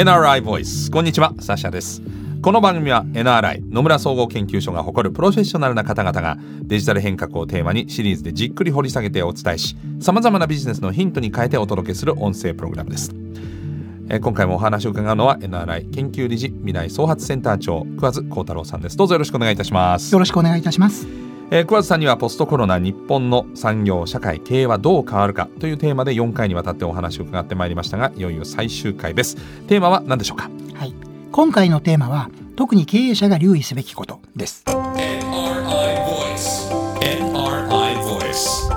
NRI ボイスこんにちはサシャです。この番組は NRI 野村総合研究所が誇るプロフェッショナルな方々がデジタル変革をテーマにシリーズでじっくり掘り下げてお伝えしさまざまなビジネスのヒントに変えてお届けする音声プログラムです。えー今回もお話を伺うのは NRI 研究理事未来創発センター長桑津幸太郎さんです。どうぞよろしくお願いいたします。よろしくお願いいたします。えー、桑津さんにはポストコロナ日本の産業社会経営はどう変わるかというテーマで4回にわたってお話を伺ってまいりましたがいよいよ最終回ですテーマは何でしょうか？はい。今回のテーマは特に経営者が留意すべきことです。NRI Voice. NRI Voice.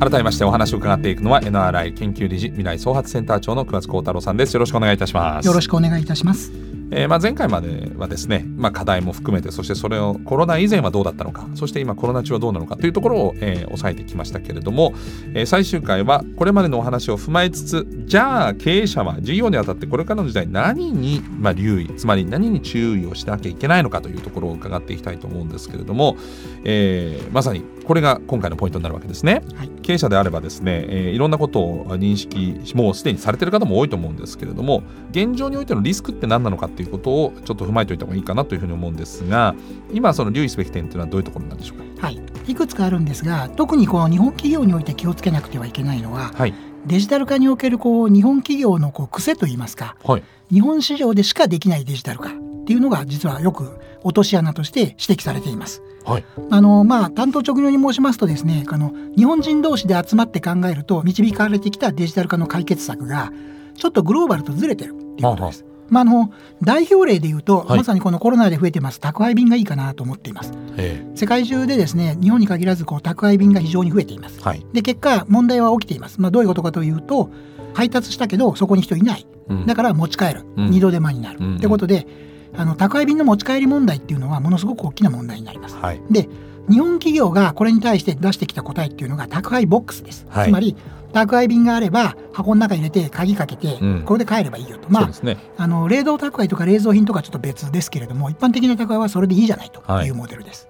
改めましてお話を伺っていくのは NRI 研究理事未来創発センター長の桑津幸太郎さんですよろしくお願いいたしますよろしくお願いいたします。えーまあ、前回まではですね、まあ、課題も含めてそしてそれをコロナ以前はどうだったのかそして今コロナ中はどうなのかというところを、えー抑えてきましたけれども、えー最終回はこれまでのお話を踏まえつつじゃあ経営者は事業にあたってこれからの時代何に、まあ、留意つまり何に注意をしなきゃいけないのかというところを伺っていきたいと思うんですけれども、えーまさにこれが今回のポイントになるわけですね。はい。経営者であればですね、えーいろんなことを認識もうすでにされている方も多いと思うんですけれども現状においてのリスクって何なのかっていうことをちょっと踏まえておいた方がいいかなというふうに思うんですが今その留意すべき点というのはどういうところなんでしょうか？はい。いくつかあるんですが、特にこの日本企業において気をつけなくてはいけないのは、はいデジタル化におけるこう日本企業のこう癖といいますか、はい日本市場でしかできないデジタル化っていうのが実はよく落とし穴として指摘されています。はい。あのまあ担当直入に申しますとですねあの日本人同士で集まって考えると導かれてきたデジタル化の解決策がちょっとグローバルとずれてるっていうことです。まあ、あの代表例で言うと、はい。まさにこのコロナで増えてます宅配便がいいかなと思っています。え世界中でですね日本に限らずこう宅配便が非常に増えています。ーはい。で結果問題は起きています、まあ、どういうことかというと配達したけどそこに人いない。うん。だから持ち帰る、うん。二度手間になる、うん。ってことであの宅配便の持ち帰り問題っていうのはものすごく大きな問題になります。はい。で日本企業がこれに対して出してきた答えっていうのが宅配ボックスです、はい。つまり宅配便があれば箱の中に入れて鍵かけてうん。これで帰ればいいよと、まあそうですね。あの冷凍宅配とか冷蔵品とかちょっと別ですけれども一般的な宅配はそれでいいじゃないとはい。いうモデルです、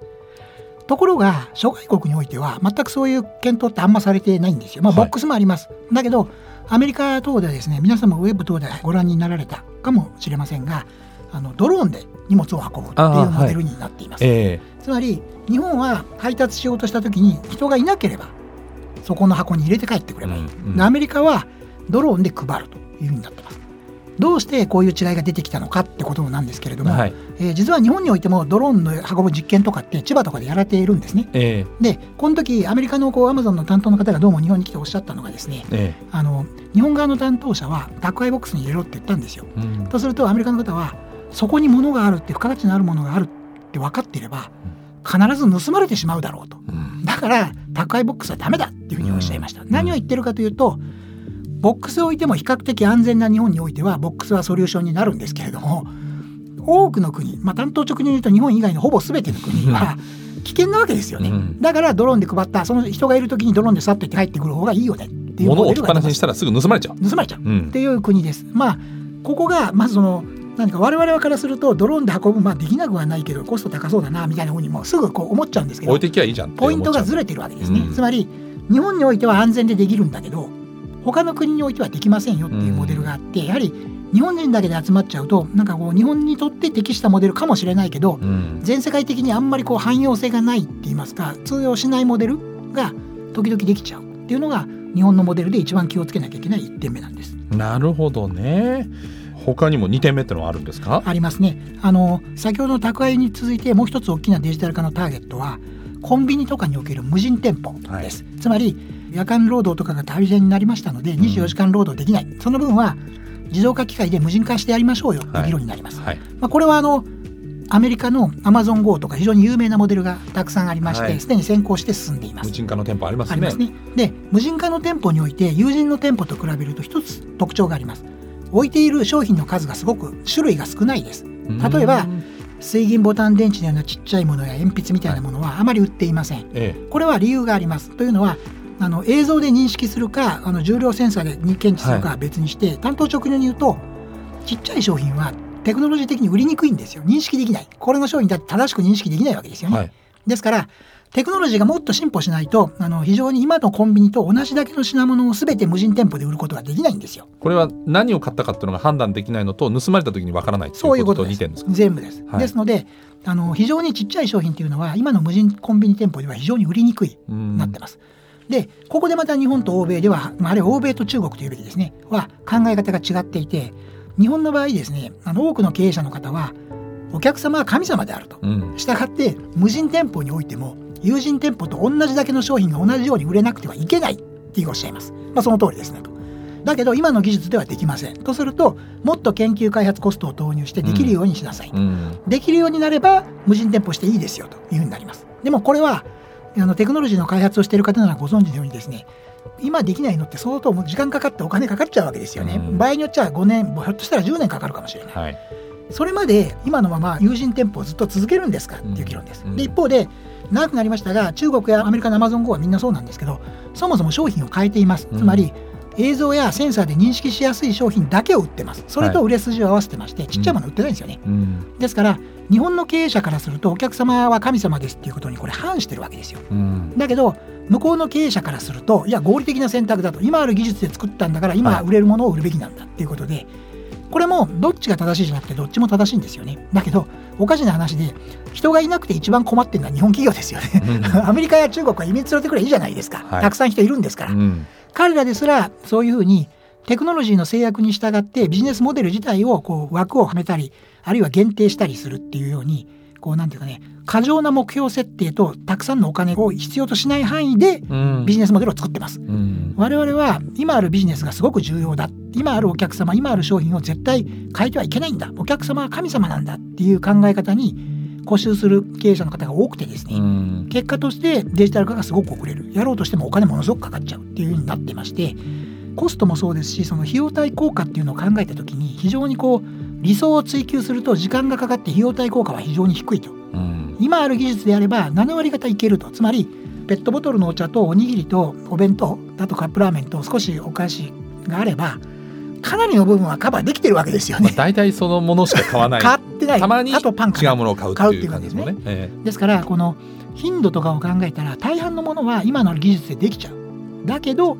ところが諸外国においては全くそういう検討ってあんまされてないんですよ。まあはい。ボックスもあります、だけどアメリカ等でですね皆さんもウェブ等でご覧になられたかもしれませんがあのドローンで荷物を運ぶっていうモデルになっています、えつまり日本は配達しようとした時に人がいなければそこの箱に入れて帰ってくればいい、うんうん。でアメリカはドローンで配るというふうになってます。どうしてこういう違いが出てきたのかってことなんですけれども、ーはい。えー実は日本においてもドローンの運ぶ実験とかって千葉とかでやられているんですね。えーでこの時アメリカのこうアマゾンの担当の方がどうも日本に来ておっしゃったのがですねえあの日本側の担当者は宅配ボックスに入れろって言ったんですよ。ーうん。とするとアメリカの方はそこに物があるって付加価値のあるものがあるって分かっていれば必ず盗まれてしまうだろうと。うん。だから宅配ボックスはダメだっていうふうにおっしゃいました、ん。何を言ってるかというとボックスを置いても比較的安全な日本においてはボックスはソリューションになるんですけれども多くの国、まあ、担当直入に言うと日本以外のほぼ全ての国は危険なわけですよね、うん。だからドローンで配ったその人がいる時にドローンでさっと行って帰ってくる方がいいよねっていう物を置きっぱなしにしたらすぐ盗まれちゃう。盗まれちゃう。うん。っていう国です。まあここがまずその何か我々からするとドローンで運ぶまあできなくはないけどコスト高そうだなみたいなふうにもすぐこう思っちゃうんですけど置いてきゃいいじゃんってポイントがずれれてるわけですね、うん。つまり日本においては安全でできるんだけど他の国においてはできませんよっていうモデルがあって、やはり日本人だけで集まっちゃうとなんかこう日本にとって適したモデルかもしれないけど、うん。全世界的にあんまりこう汎用性がないって言いますか通用しないモデルが時々できちゃうっていうのが日本のモデルで一番気をつけなきゃいけない1点目なんです。なるほどね他にも2点目ってのはあるんですか？ありますね。あの先ほどの宅配に続いてもう一つ大きなデジタル化のターゲットはコンビニとかにおける無人店舗です。つまり夜間労働とかが大変になりましたので24時間労働できない、その分は自動化機械で無人化してやりましょうよっていう議論になります。はいまあ、これはあのアメリカのアマゾン GO とか非常に有名なモデルがたくさんありましはいてすで、に先行して進んでいます。無人化の店舗ありますねありますね。で無人化の店舗において有人の店舗と比べると一つ特徴があります。置いている商品の数がすごく種類が少ないです。例えばうん水銀ボタン電池のようなちっちゃいものや鉛筆みたいなものはあまり売っていません。えこれは理由があります。というのはあの映像で認識するかあの重量センサーで検知するかは別にして、担当直入に言うとちっちゃい商品はテクノロジー的に売りにくいんですよ。認識できない。これの商品だって正しく認識できないわけですよね、はい。ですからテクノロジーがもっと進歩しないとあの非常に今のコンビニと同じだけの品物を全て無人店舗で売ることができないんですよ。これは何を買ったかっていうのが判断できないのと盗まれた時にわからないっていうそういうここととですと似てるんですか？全部です。はいですのであの非常にちっちゃい商品っていうのは今の無人コンビニ店舗では非常に売りにくいうんなってます。でここでまた日本と欧米では、まあ、あるいは欧米と中国というべきですねは考え方が違っていて日本の場合ですねあの多くの経営者の方はお客様は神様であると。うんしたがって無人店舗においても有人店舗と同じだけの商品が同じように売れなくてはいけないっておっしゃいます。まあその通りですねと。だけど今の技術ではできません。とするともっと研究開発コストを投入してできるようにしなさい。うんできるようになれば無人店舗していいですよというふうになります。でもこれはあのテクノロジーの開発をしている方ならご存知のようにですね今できないのって相当もう時間かかってお金かかっちゃうわけですよね。うん場合によっちゃ5年ひょっとしたら10年かかるかもしれない。はいそれまで今のまま有人店舗をずっと続けるんですかっていう議論です。うんで一方で長くなりましたが中国やアメリカのアマゾン GO はみんなそうなんですけどそもそも商品を変えています。うんつまり映像やセンサーで認識しやすい商品だけを売ってます。それと売れ筋を合わせてまして、ちっちゃいもの売ってないんですよね。うんですから日本の経営者からするとお客様は神様ですっていうことにこれ反してるわけですよ。うんだけど向こうの経営者からするといや合理的な選択だと今ある技術で作ったんだからはい今売れるものを売るべきなんだっていうことで、これもどっちが正しいじゃなくてどっちも正しいんですよね。だけどおかしな話で人がいなくて一番困ってるのは日本企業ですよね。うん。アメリカや中国は移民連れてくればいいじゃないですか、はい。たくさん人いるんですから、うん。彼らですらそういうふうにテクノロジーの制約に従ってビジネスモデル自体をこう枠をはめたりあるいは限定したりするっていうようにこうなんていうかね過剰な目標設定とたくさんのお金を必要としない範囲でうん。ビジネスモデルを作ってます。うん。我々は今あるビジネスがすごく重要だ。今あるお客様今ある商品を絶対変えてはいけないんだ。お客様は神様なんだっていう考え方に固執する経営者の方が多くてですね、うん。結果としてデジタル化がすごく遅れる。やろうとしてもお金ものすごくかかっちゃうっていう風になってましてコストもそうですしその費用対効果っていうのを考えた時に非常にこう理想を追求すると時間がかかって費用対効果は非常に低いと。うん。今ある技術であれば7割方いけると。つまりペットボトルのお茶とおにぎりとお弁当あとカップラーメンと少しお菓子があればかなりの部分はカバーできてるわけですよまあね。大体そのものしか買わない。買ってない。たまにあとパンか違なうものを買うっていう感じですもんね。え。ですからこの頻度とかを考えたら大半のものは今の技術でできちゃう。だけど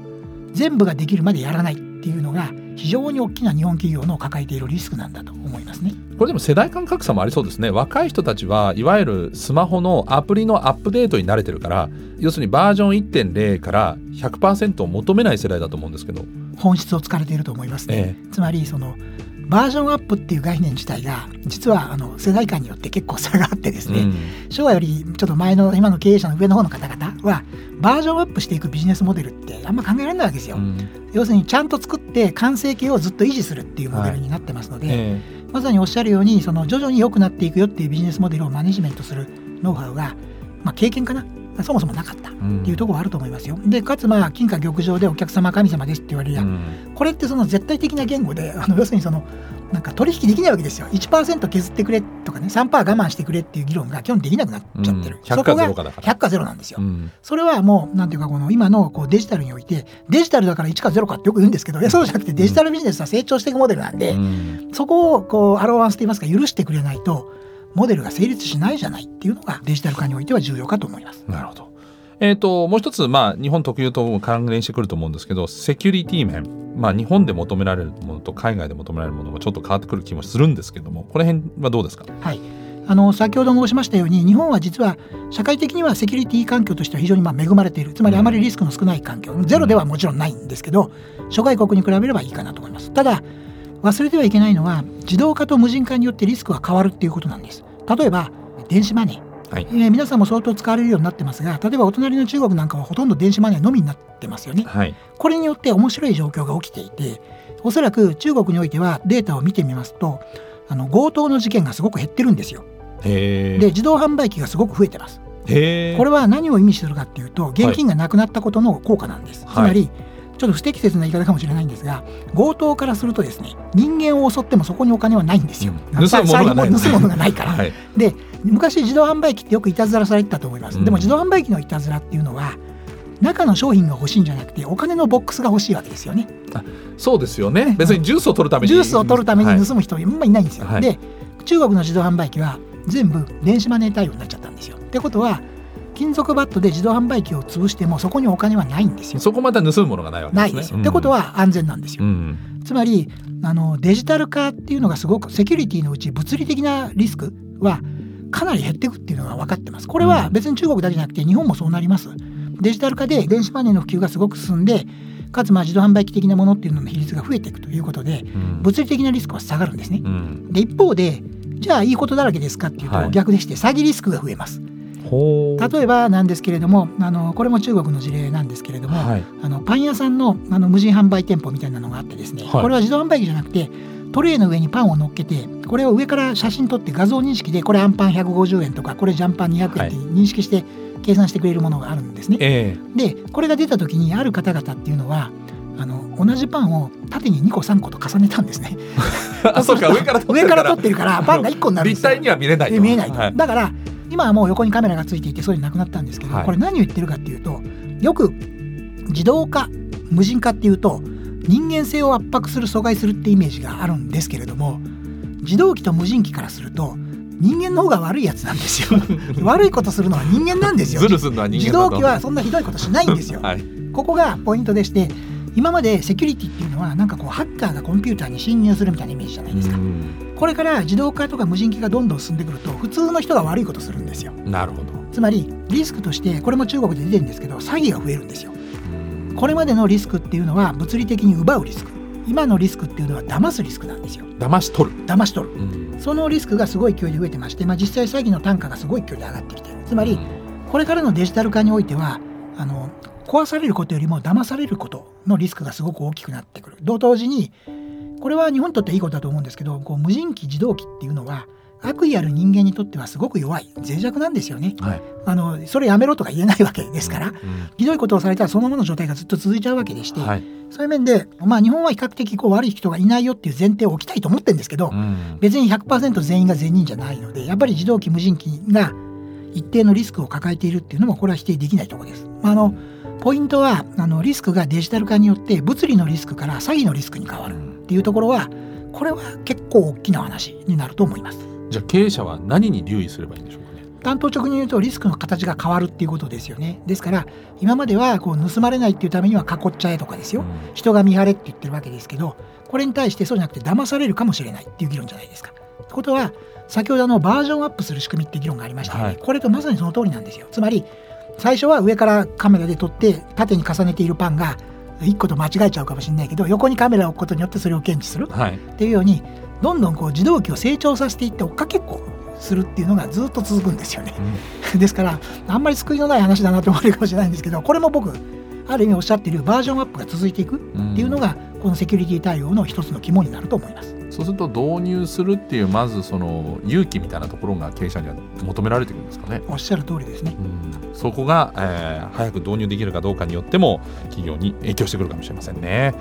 全部ができるまでやらないっていうのが非常に大きな日本企業の抱えているリスクなんだと思いますね。えこれでも世代間格差もありそうですね。若い人たちはいわゆるスマホのアプリのアップデートに慣れてるから要するにバージョン1.0から100%を求めない世代だと思うんですけど。本質を突かれていると思いますね。えつまりそのバージョンアップっていう概念自体が実はあの世代間によって結構差があってですね、うん。昭和よりちょっと前の今の経営者の上の方の方々はバージョンアップしていくビジネスモデルってあんま考えられないわけですよ。うん。要するにちゃんと作って完成形をずっと維持するっていうモデルになってますので、え。まさにおっしゃるようにその徐々に良くなっていくよっていうビジネスモデルをマネジメントするノウハウが、まあ、経験かなそもそもなかったっていうところはあると思いますよ。でかつまあ金貨玉上でお客様神様ですって言われりゃ、うん。これってその絶対的な言語であの要するにそのなんか取引できないわけですよ。1%削ってくれとかね3%我慢してくれっていう議論が基本できなくなっちゃってる、うん。100かそこが0かだから。100か0なんですよ、うん。それはもうなんていうかこの今のこうデジタルにおいてデジタルだから1か0かってよく言うんですけどいやそうじゃなくてデジタルビジネスは成長していくモデルなんで、うん。そこをこうアローワンスといいますか許してくれないとモデルが成立しないじゃないっていうのがデジタル化においては重要かと思います。なるほど。えー、ともう一つ、まあ、日本特有とも関連してくると思うんですけどセキュリティ面、まあ、日本で求められるものと海外で求められるものもちょっと変わってくる気もするんですけどもこの辺はどうですか？はい、あの先ほど申しましたように日本は実は社会的にはセキュリティ環境としては非常にまあ恵まれている。つまりあまりリスクの少ない環境。ゼロではもちろんないんですけど諸外国に比べればいいかなと思います。ただ忘れてはいけないのは自動化と無人化によってリスクは変わるっていうことなんです。例えば電子マネー、はい。えー皆さんも相当使われるようになってますが例えばお隣の中国なんかはほとんど電子マネーのみになってますよね。はい。これによって面白い状況が起きていておそらく中国においてはデータを見てみますとあの強盗の事件がすごく減ってるんですよ。へで自動販売機がすごく増えてます。これは何を意味するかっていうと現金がなくなったことの効果なんです、はい。つまりちょっと不適切な言い方かもしれないんですが強盗からするとですね人間を襲ってもそこにお金はないんですよ、うん。盗むものがない。財布も盗むものがないから、はい。で昔自動販売機ってよくいたずらされてたと思います、うん。でも自動販売機のいたずらっていうのは中の商品が欲しいんじゃなくてお金のボックスが欲しいわけですよね。そうですよね。別にジュースを取るために。ジュースを取るためはい。に盗む人あんまいないんですよ、はい。で中国の自動販売機は全部電子マネー対応になっちゃったんですよ。ってことは金属バットで自動販売機を潰してもそこにお金はないんですよ。そこまた盗むものがないわけですね。ないですよ。ってことは安全なんですよ。うん、つまりあのデジタル化っていうのがすごくセキュリティのうち物理的なリスクはかなり減っていくっていうのが分かってます。これは別に中国だけじゃなくて日本もそうなります。デジタル化で電子マネーの普及がすごく進んでかつまあ自動販売機的なものっていうのの比率が増えていくということでうん物理的なリスクは下がるんですね。うん、で一方でじゃあいいことだらけですかっていうはいと逆でして詐欺リスクが増えます。例えばなんですけれどもあのこれも中国の事例なんですけれども、はい、あのパン屋さんのあの無人販売店舗みたいなのがあってですね、はい。これは自動販売機じゃなくてトレイの上にパンを乗っけてこれを上から写真撮って画像認識でこれアンパン150円とかこれジャンパン200円って認識して計算してくれるものがあるんですね。えでこれが出た時にある方々っていうのはあの同じパンを縦に2個3個と重ねたんですね。え あそうか上から撮ってるから。パンが1個になる立体には見れないと。見えないと、はい、だから今はもう横にカメラがついていてそういうのなくなったんですけど、はい。これ何を言ってるかっていうとよく自動化無人化っていうと人間性を圧迫する阻害するってイメージがあるんですけれども自動機と無人機からすると人間の方が悪いやつなんですよ。悪いことするのは人間なんですよ。自動機はそんなひどいことしないんですよ。はい、ここがポイントでして今までセキュリティっていうのはなんかこうハッカーがコンピューターに侵入するみたいなイメージじゃないですかこれから自動化とか無人機がどんどん進んでくると普通の人が悪いことするんですよ。なるほど。つまりリスクとしてこれも中国で出てるんですけど詐欺が増えるんですよ。これまでのリスクっていうのは物理的に奪うリスク。今のリスクっていうのは騙すリスクなんですよ。騙し取る、騙し取る。うん。そのリスクがすごい勢いで増えてまして、まあ、実際詐欺の単価がすごい勢いで上がってきてつまりこれからのデジタル化においてはあの壊されることよりも騙されることのリスクがすごく大きくなってくる。同同時にこれは日本にとっていいことだと思うんですけどこう無人機自動機っていうのは悪意ある人間にとってはすごく弱い脆弱なんですよね。はい、あのそれやめろとか言えないわけですからうん。ひどいことをされたらそのままの状態がずっと続いちゃうわけでして、はい。そういう面で、まあ、日本は比較的こう悪い人がいないよっていう前提を置きたいと思ってるんですけど、うん。別に100%全員が善人じゃないのでやっぱり自動機無人機が一定のリスクを抱えているっていうのもこれは否定できないところです。あのポイントはあのリスクがデジタル化によって物理のリスクから詐欺のリスクに変わるっていうところはこれは結構大きな話になると思います。じゃあ経営者は何に留意すればいいんでしょうかね？担当直入に言うとリスクの形が変わるっていうことですよね。ですから今まではこう盗まれないっていうためには囲っちゃえとかですよ。人が見張れって言ってるわけですけどこれに対してそうじゃなくて騙されるかもしれないっていう議論じゃないですか。ってことは先ほどあのバージョンアップする仕組みって議論がありましたよね、はいこれとまさにその通りなんですよ。つまり最初は上からカメラで撮って縦に重ねているパンが1個と間違えちゃうかもしれないけど横にカメラを置くことによってそれを検知する。はい。っていうようにどんどんこう自動機を成長させていって追っかけっこするっていうのがずっと続くんですよね。ですからあんまり救いのない話だなと思われるかもしれないんですけどこれも僕ある意味おっしゃっているバージョンアップが続いていくっていうのがこのセキュリティ対応の一つの肝になると思います。そうすると導入するっていうまずその勇気みたいなところが経営者には求められてくるんですかね。おっしゃる通りですね。うんそこが、えー早く導入できるかどうかによっても企業に影響してくるかもしれませんね。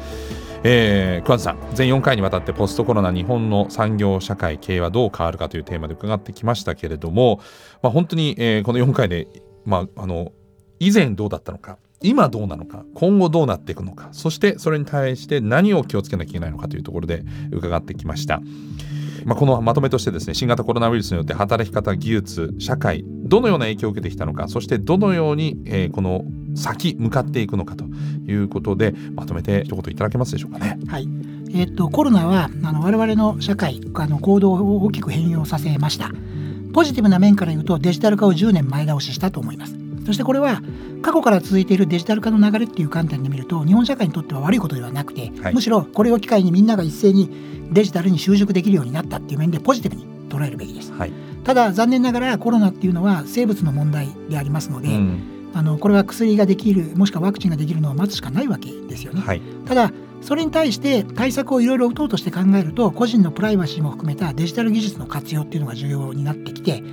えー、桑田さん全4回にわたってポストコロナ日本の産業社会経営はどう変わるかというテーマで伺ってきましたけれども、まあ、本当に、えーこの4回で、まあ、あの以前どうだったのか今どうなのか今後どうなっていくのかそしてそれに対して何を気をつけなきゃいけないのかというところで伺ってきました。まあ、このまとめとしてですね新型コロナウイルスによって働き方技術社会どのような影響を受けてきたのかそしてどのように、えーこの先向かっていくのかということでまとめて一言いただけますでしょうかね。はいえっとコロナはあの我々の社会あの行動を大きく変容させました。ポジティブな面から言うとデジタル化を10年前倒ししたと思います。そしてこれは過去から続いているデジタル化の流れっていう観点で見ると日本社会にとっては悪いことではなくて、はいむしろこれを機会にみんなが一斉にデジタルに習熟できるようになったっていう面でポジティブに捉えるべきです。はい、ただ残念ながらコロナっていうのは生物の問題でありますので、うんあのこれは薬ができるもしくはワクチンができるのを待つしかないわけですよね。はいただそれに対して対策をいろいろ打とうとして考えると個人のプライバシーも含めたデジタル技術の活用っていうのが重要になってきて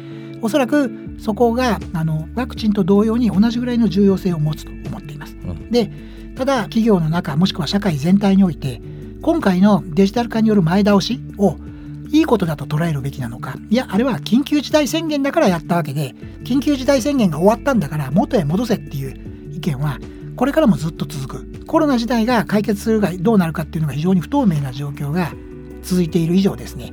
おそらくそこがあのワクチンと同様に同じぐらいの重要性を持つと思っています。うん。でただ企業の中もしくは社会全体において今回のデジタル化による前倒しをいいことだと捉えるべきなのかいやあれは緊急事態宣言だからやったわけで緊急事態宣言が終わったんだから元へ戻せっていう意見はこれからもずっと続く。コロナ自体が解決するがどうなるかっていうのが非常に不透明な状況が続いている以上ですね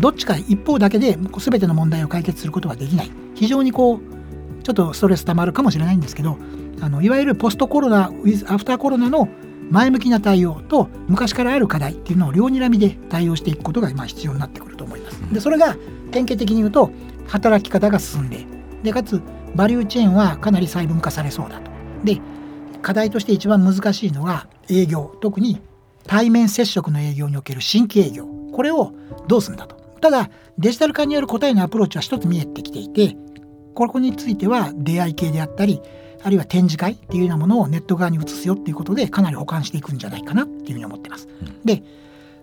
どっちか一方だけで全ての問題を解決することはできない非常にこうちょっとストレス溜まるかもしれないんですけどあのいわゆるポストコロナウィズアフターコロナの前向きな対応と昔からある課題っていうのを両にらみで対応していくことが今必要になってくると思います。でそれが典型的に言うと働き方が進んででかつバリューチェーンはかなり細分化されそうだと。で課題として一番難しいのは営業特に対面接触の営業における新規営業これをどうするんだと。ただデジタル化による答えのアプローチは一つ見えてきていてここについては出会い系であったりあるいは展示会っていうようなものをネット側に移すよっていうことでかなり保管していくんじゃないかなっていうふうに思ってます。で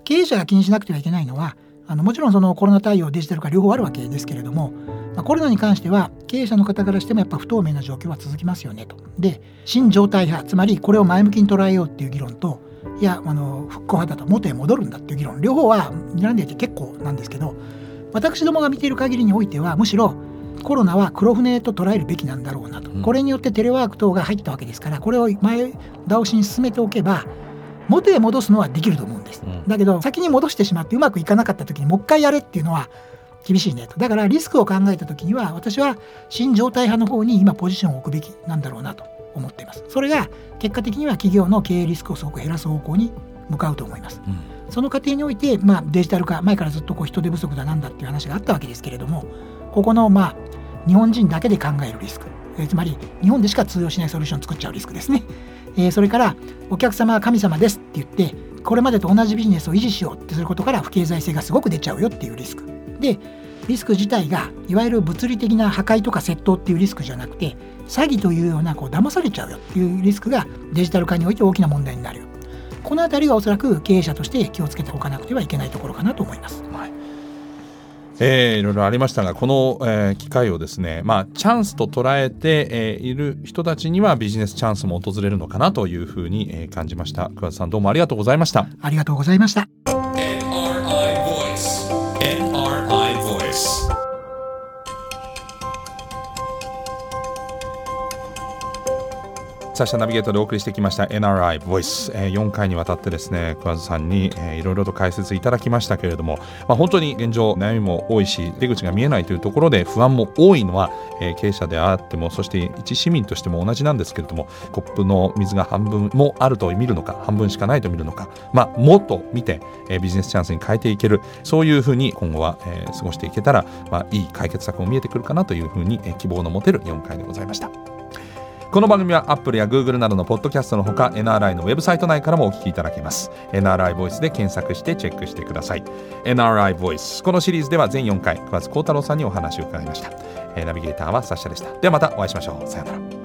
経営者が気にしなくてはいけないのはあのもちろんそのコロナ対応デジタル化両方あるわけですけれども、まあ、コロナに関しては経営者の方からしてもやっぱ不透明な状況は続きますよねと。で新状態派つまりこれを前向きに捉えようっていう議論といやあの復興派だと元へ戻るんだっていう議論。両方は睨んでいて結構なんですけど私どもが見ている限りにおいてはむしろコロナは黒船と捉えるべきなんだろうなと、これによってテレワーク等が入ったわけですからこれを前倒しに進めておけば元へ戻すのはできると思うんです、だけど先に戻してしまってうまくいかなかった時にもう一回やれっていうのは厳しいねと。だからリスクを考えた時には私は新状態派の方に今ポジションを置くべきなんだろうなと思っています。それが結果的には企業の経営リスクをすごく減らす方向に向かうと思います、その過程において、まあ、デジタル化前からずっとこう人手不足だなんだっていう話があったわけですけれどもここのまあ日本人だけで考えるリスク、えーつまり日本でしか通用しないソリューションを作っちゃうリスクですね、えーそれからお客様は神様ですって言ってこれまでと同じビジネスを維持しようってすることから不経済性がすごく出ちゃうよっていうリスク。でリスク自体がいわゆる物理的な破壊とか窃盗っていうリスクじゃなくて詐欺というようなこう騙されちゃうよっていうリスクがデジタル化において大きな問題になるよこのあたりがおそらく経営者として気をつけておかなくてはいけないところかなと思います。えーいろいろありましたがこの、えー機会をですね、まあ、チャンスと捉えて、えーいる人たちにはビジネスチャンスも訪れるのかなというふうに、えー感じました桑田さんどうもありがとうございましたありがとうございました。サシャナビゲートでお送りしてきました NRI Voice、えー4回にわたってですね桑田さんに、えーいろいろと解説いただきましたけれども、まあ、本当に現状悩みも多いし出口が見えないというところで不安も多いのは、えー経営者であってもそして一市民としても同じなんですけれどもコップの水が半分もあると見るのか半分しかないと見るのか、まあ、もっと見て、えービジネスチャンスに変えていけるそういうふうに今後は、えー過ごしていけたら、まあ、いい解決策も見えてくるかなというふうに、えー希望の持てる4回でございました。この番組はアップルやグーグルなどのポッドキャストのほか NRI のウェブサイト内からもお聞きいただけます。NRI ボイスで検索してチェックしてください。NRI ボイス。このシリーズでは全4回桑津幸太郎さんにお話を伺いました、ナビゲーターはサッシャでした。ではまたお会いしましょう。さようなら。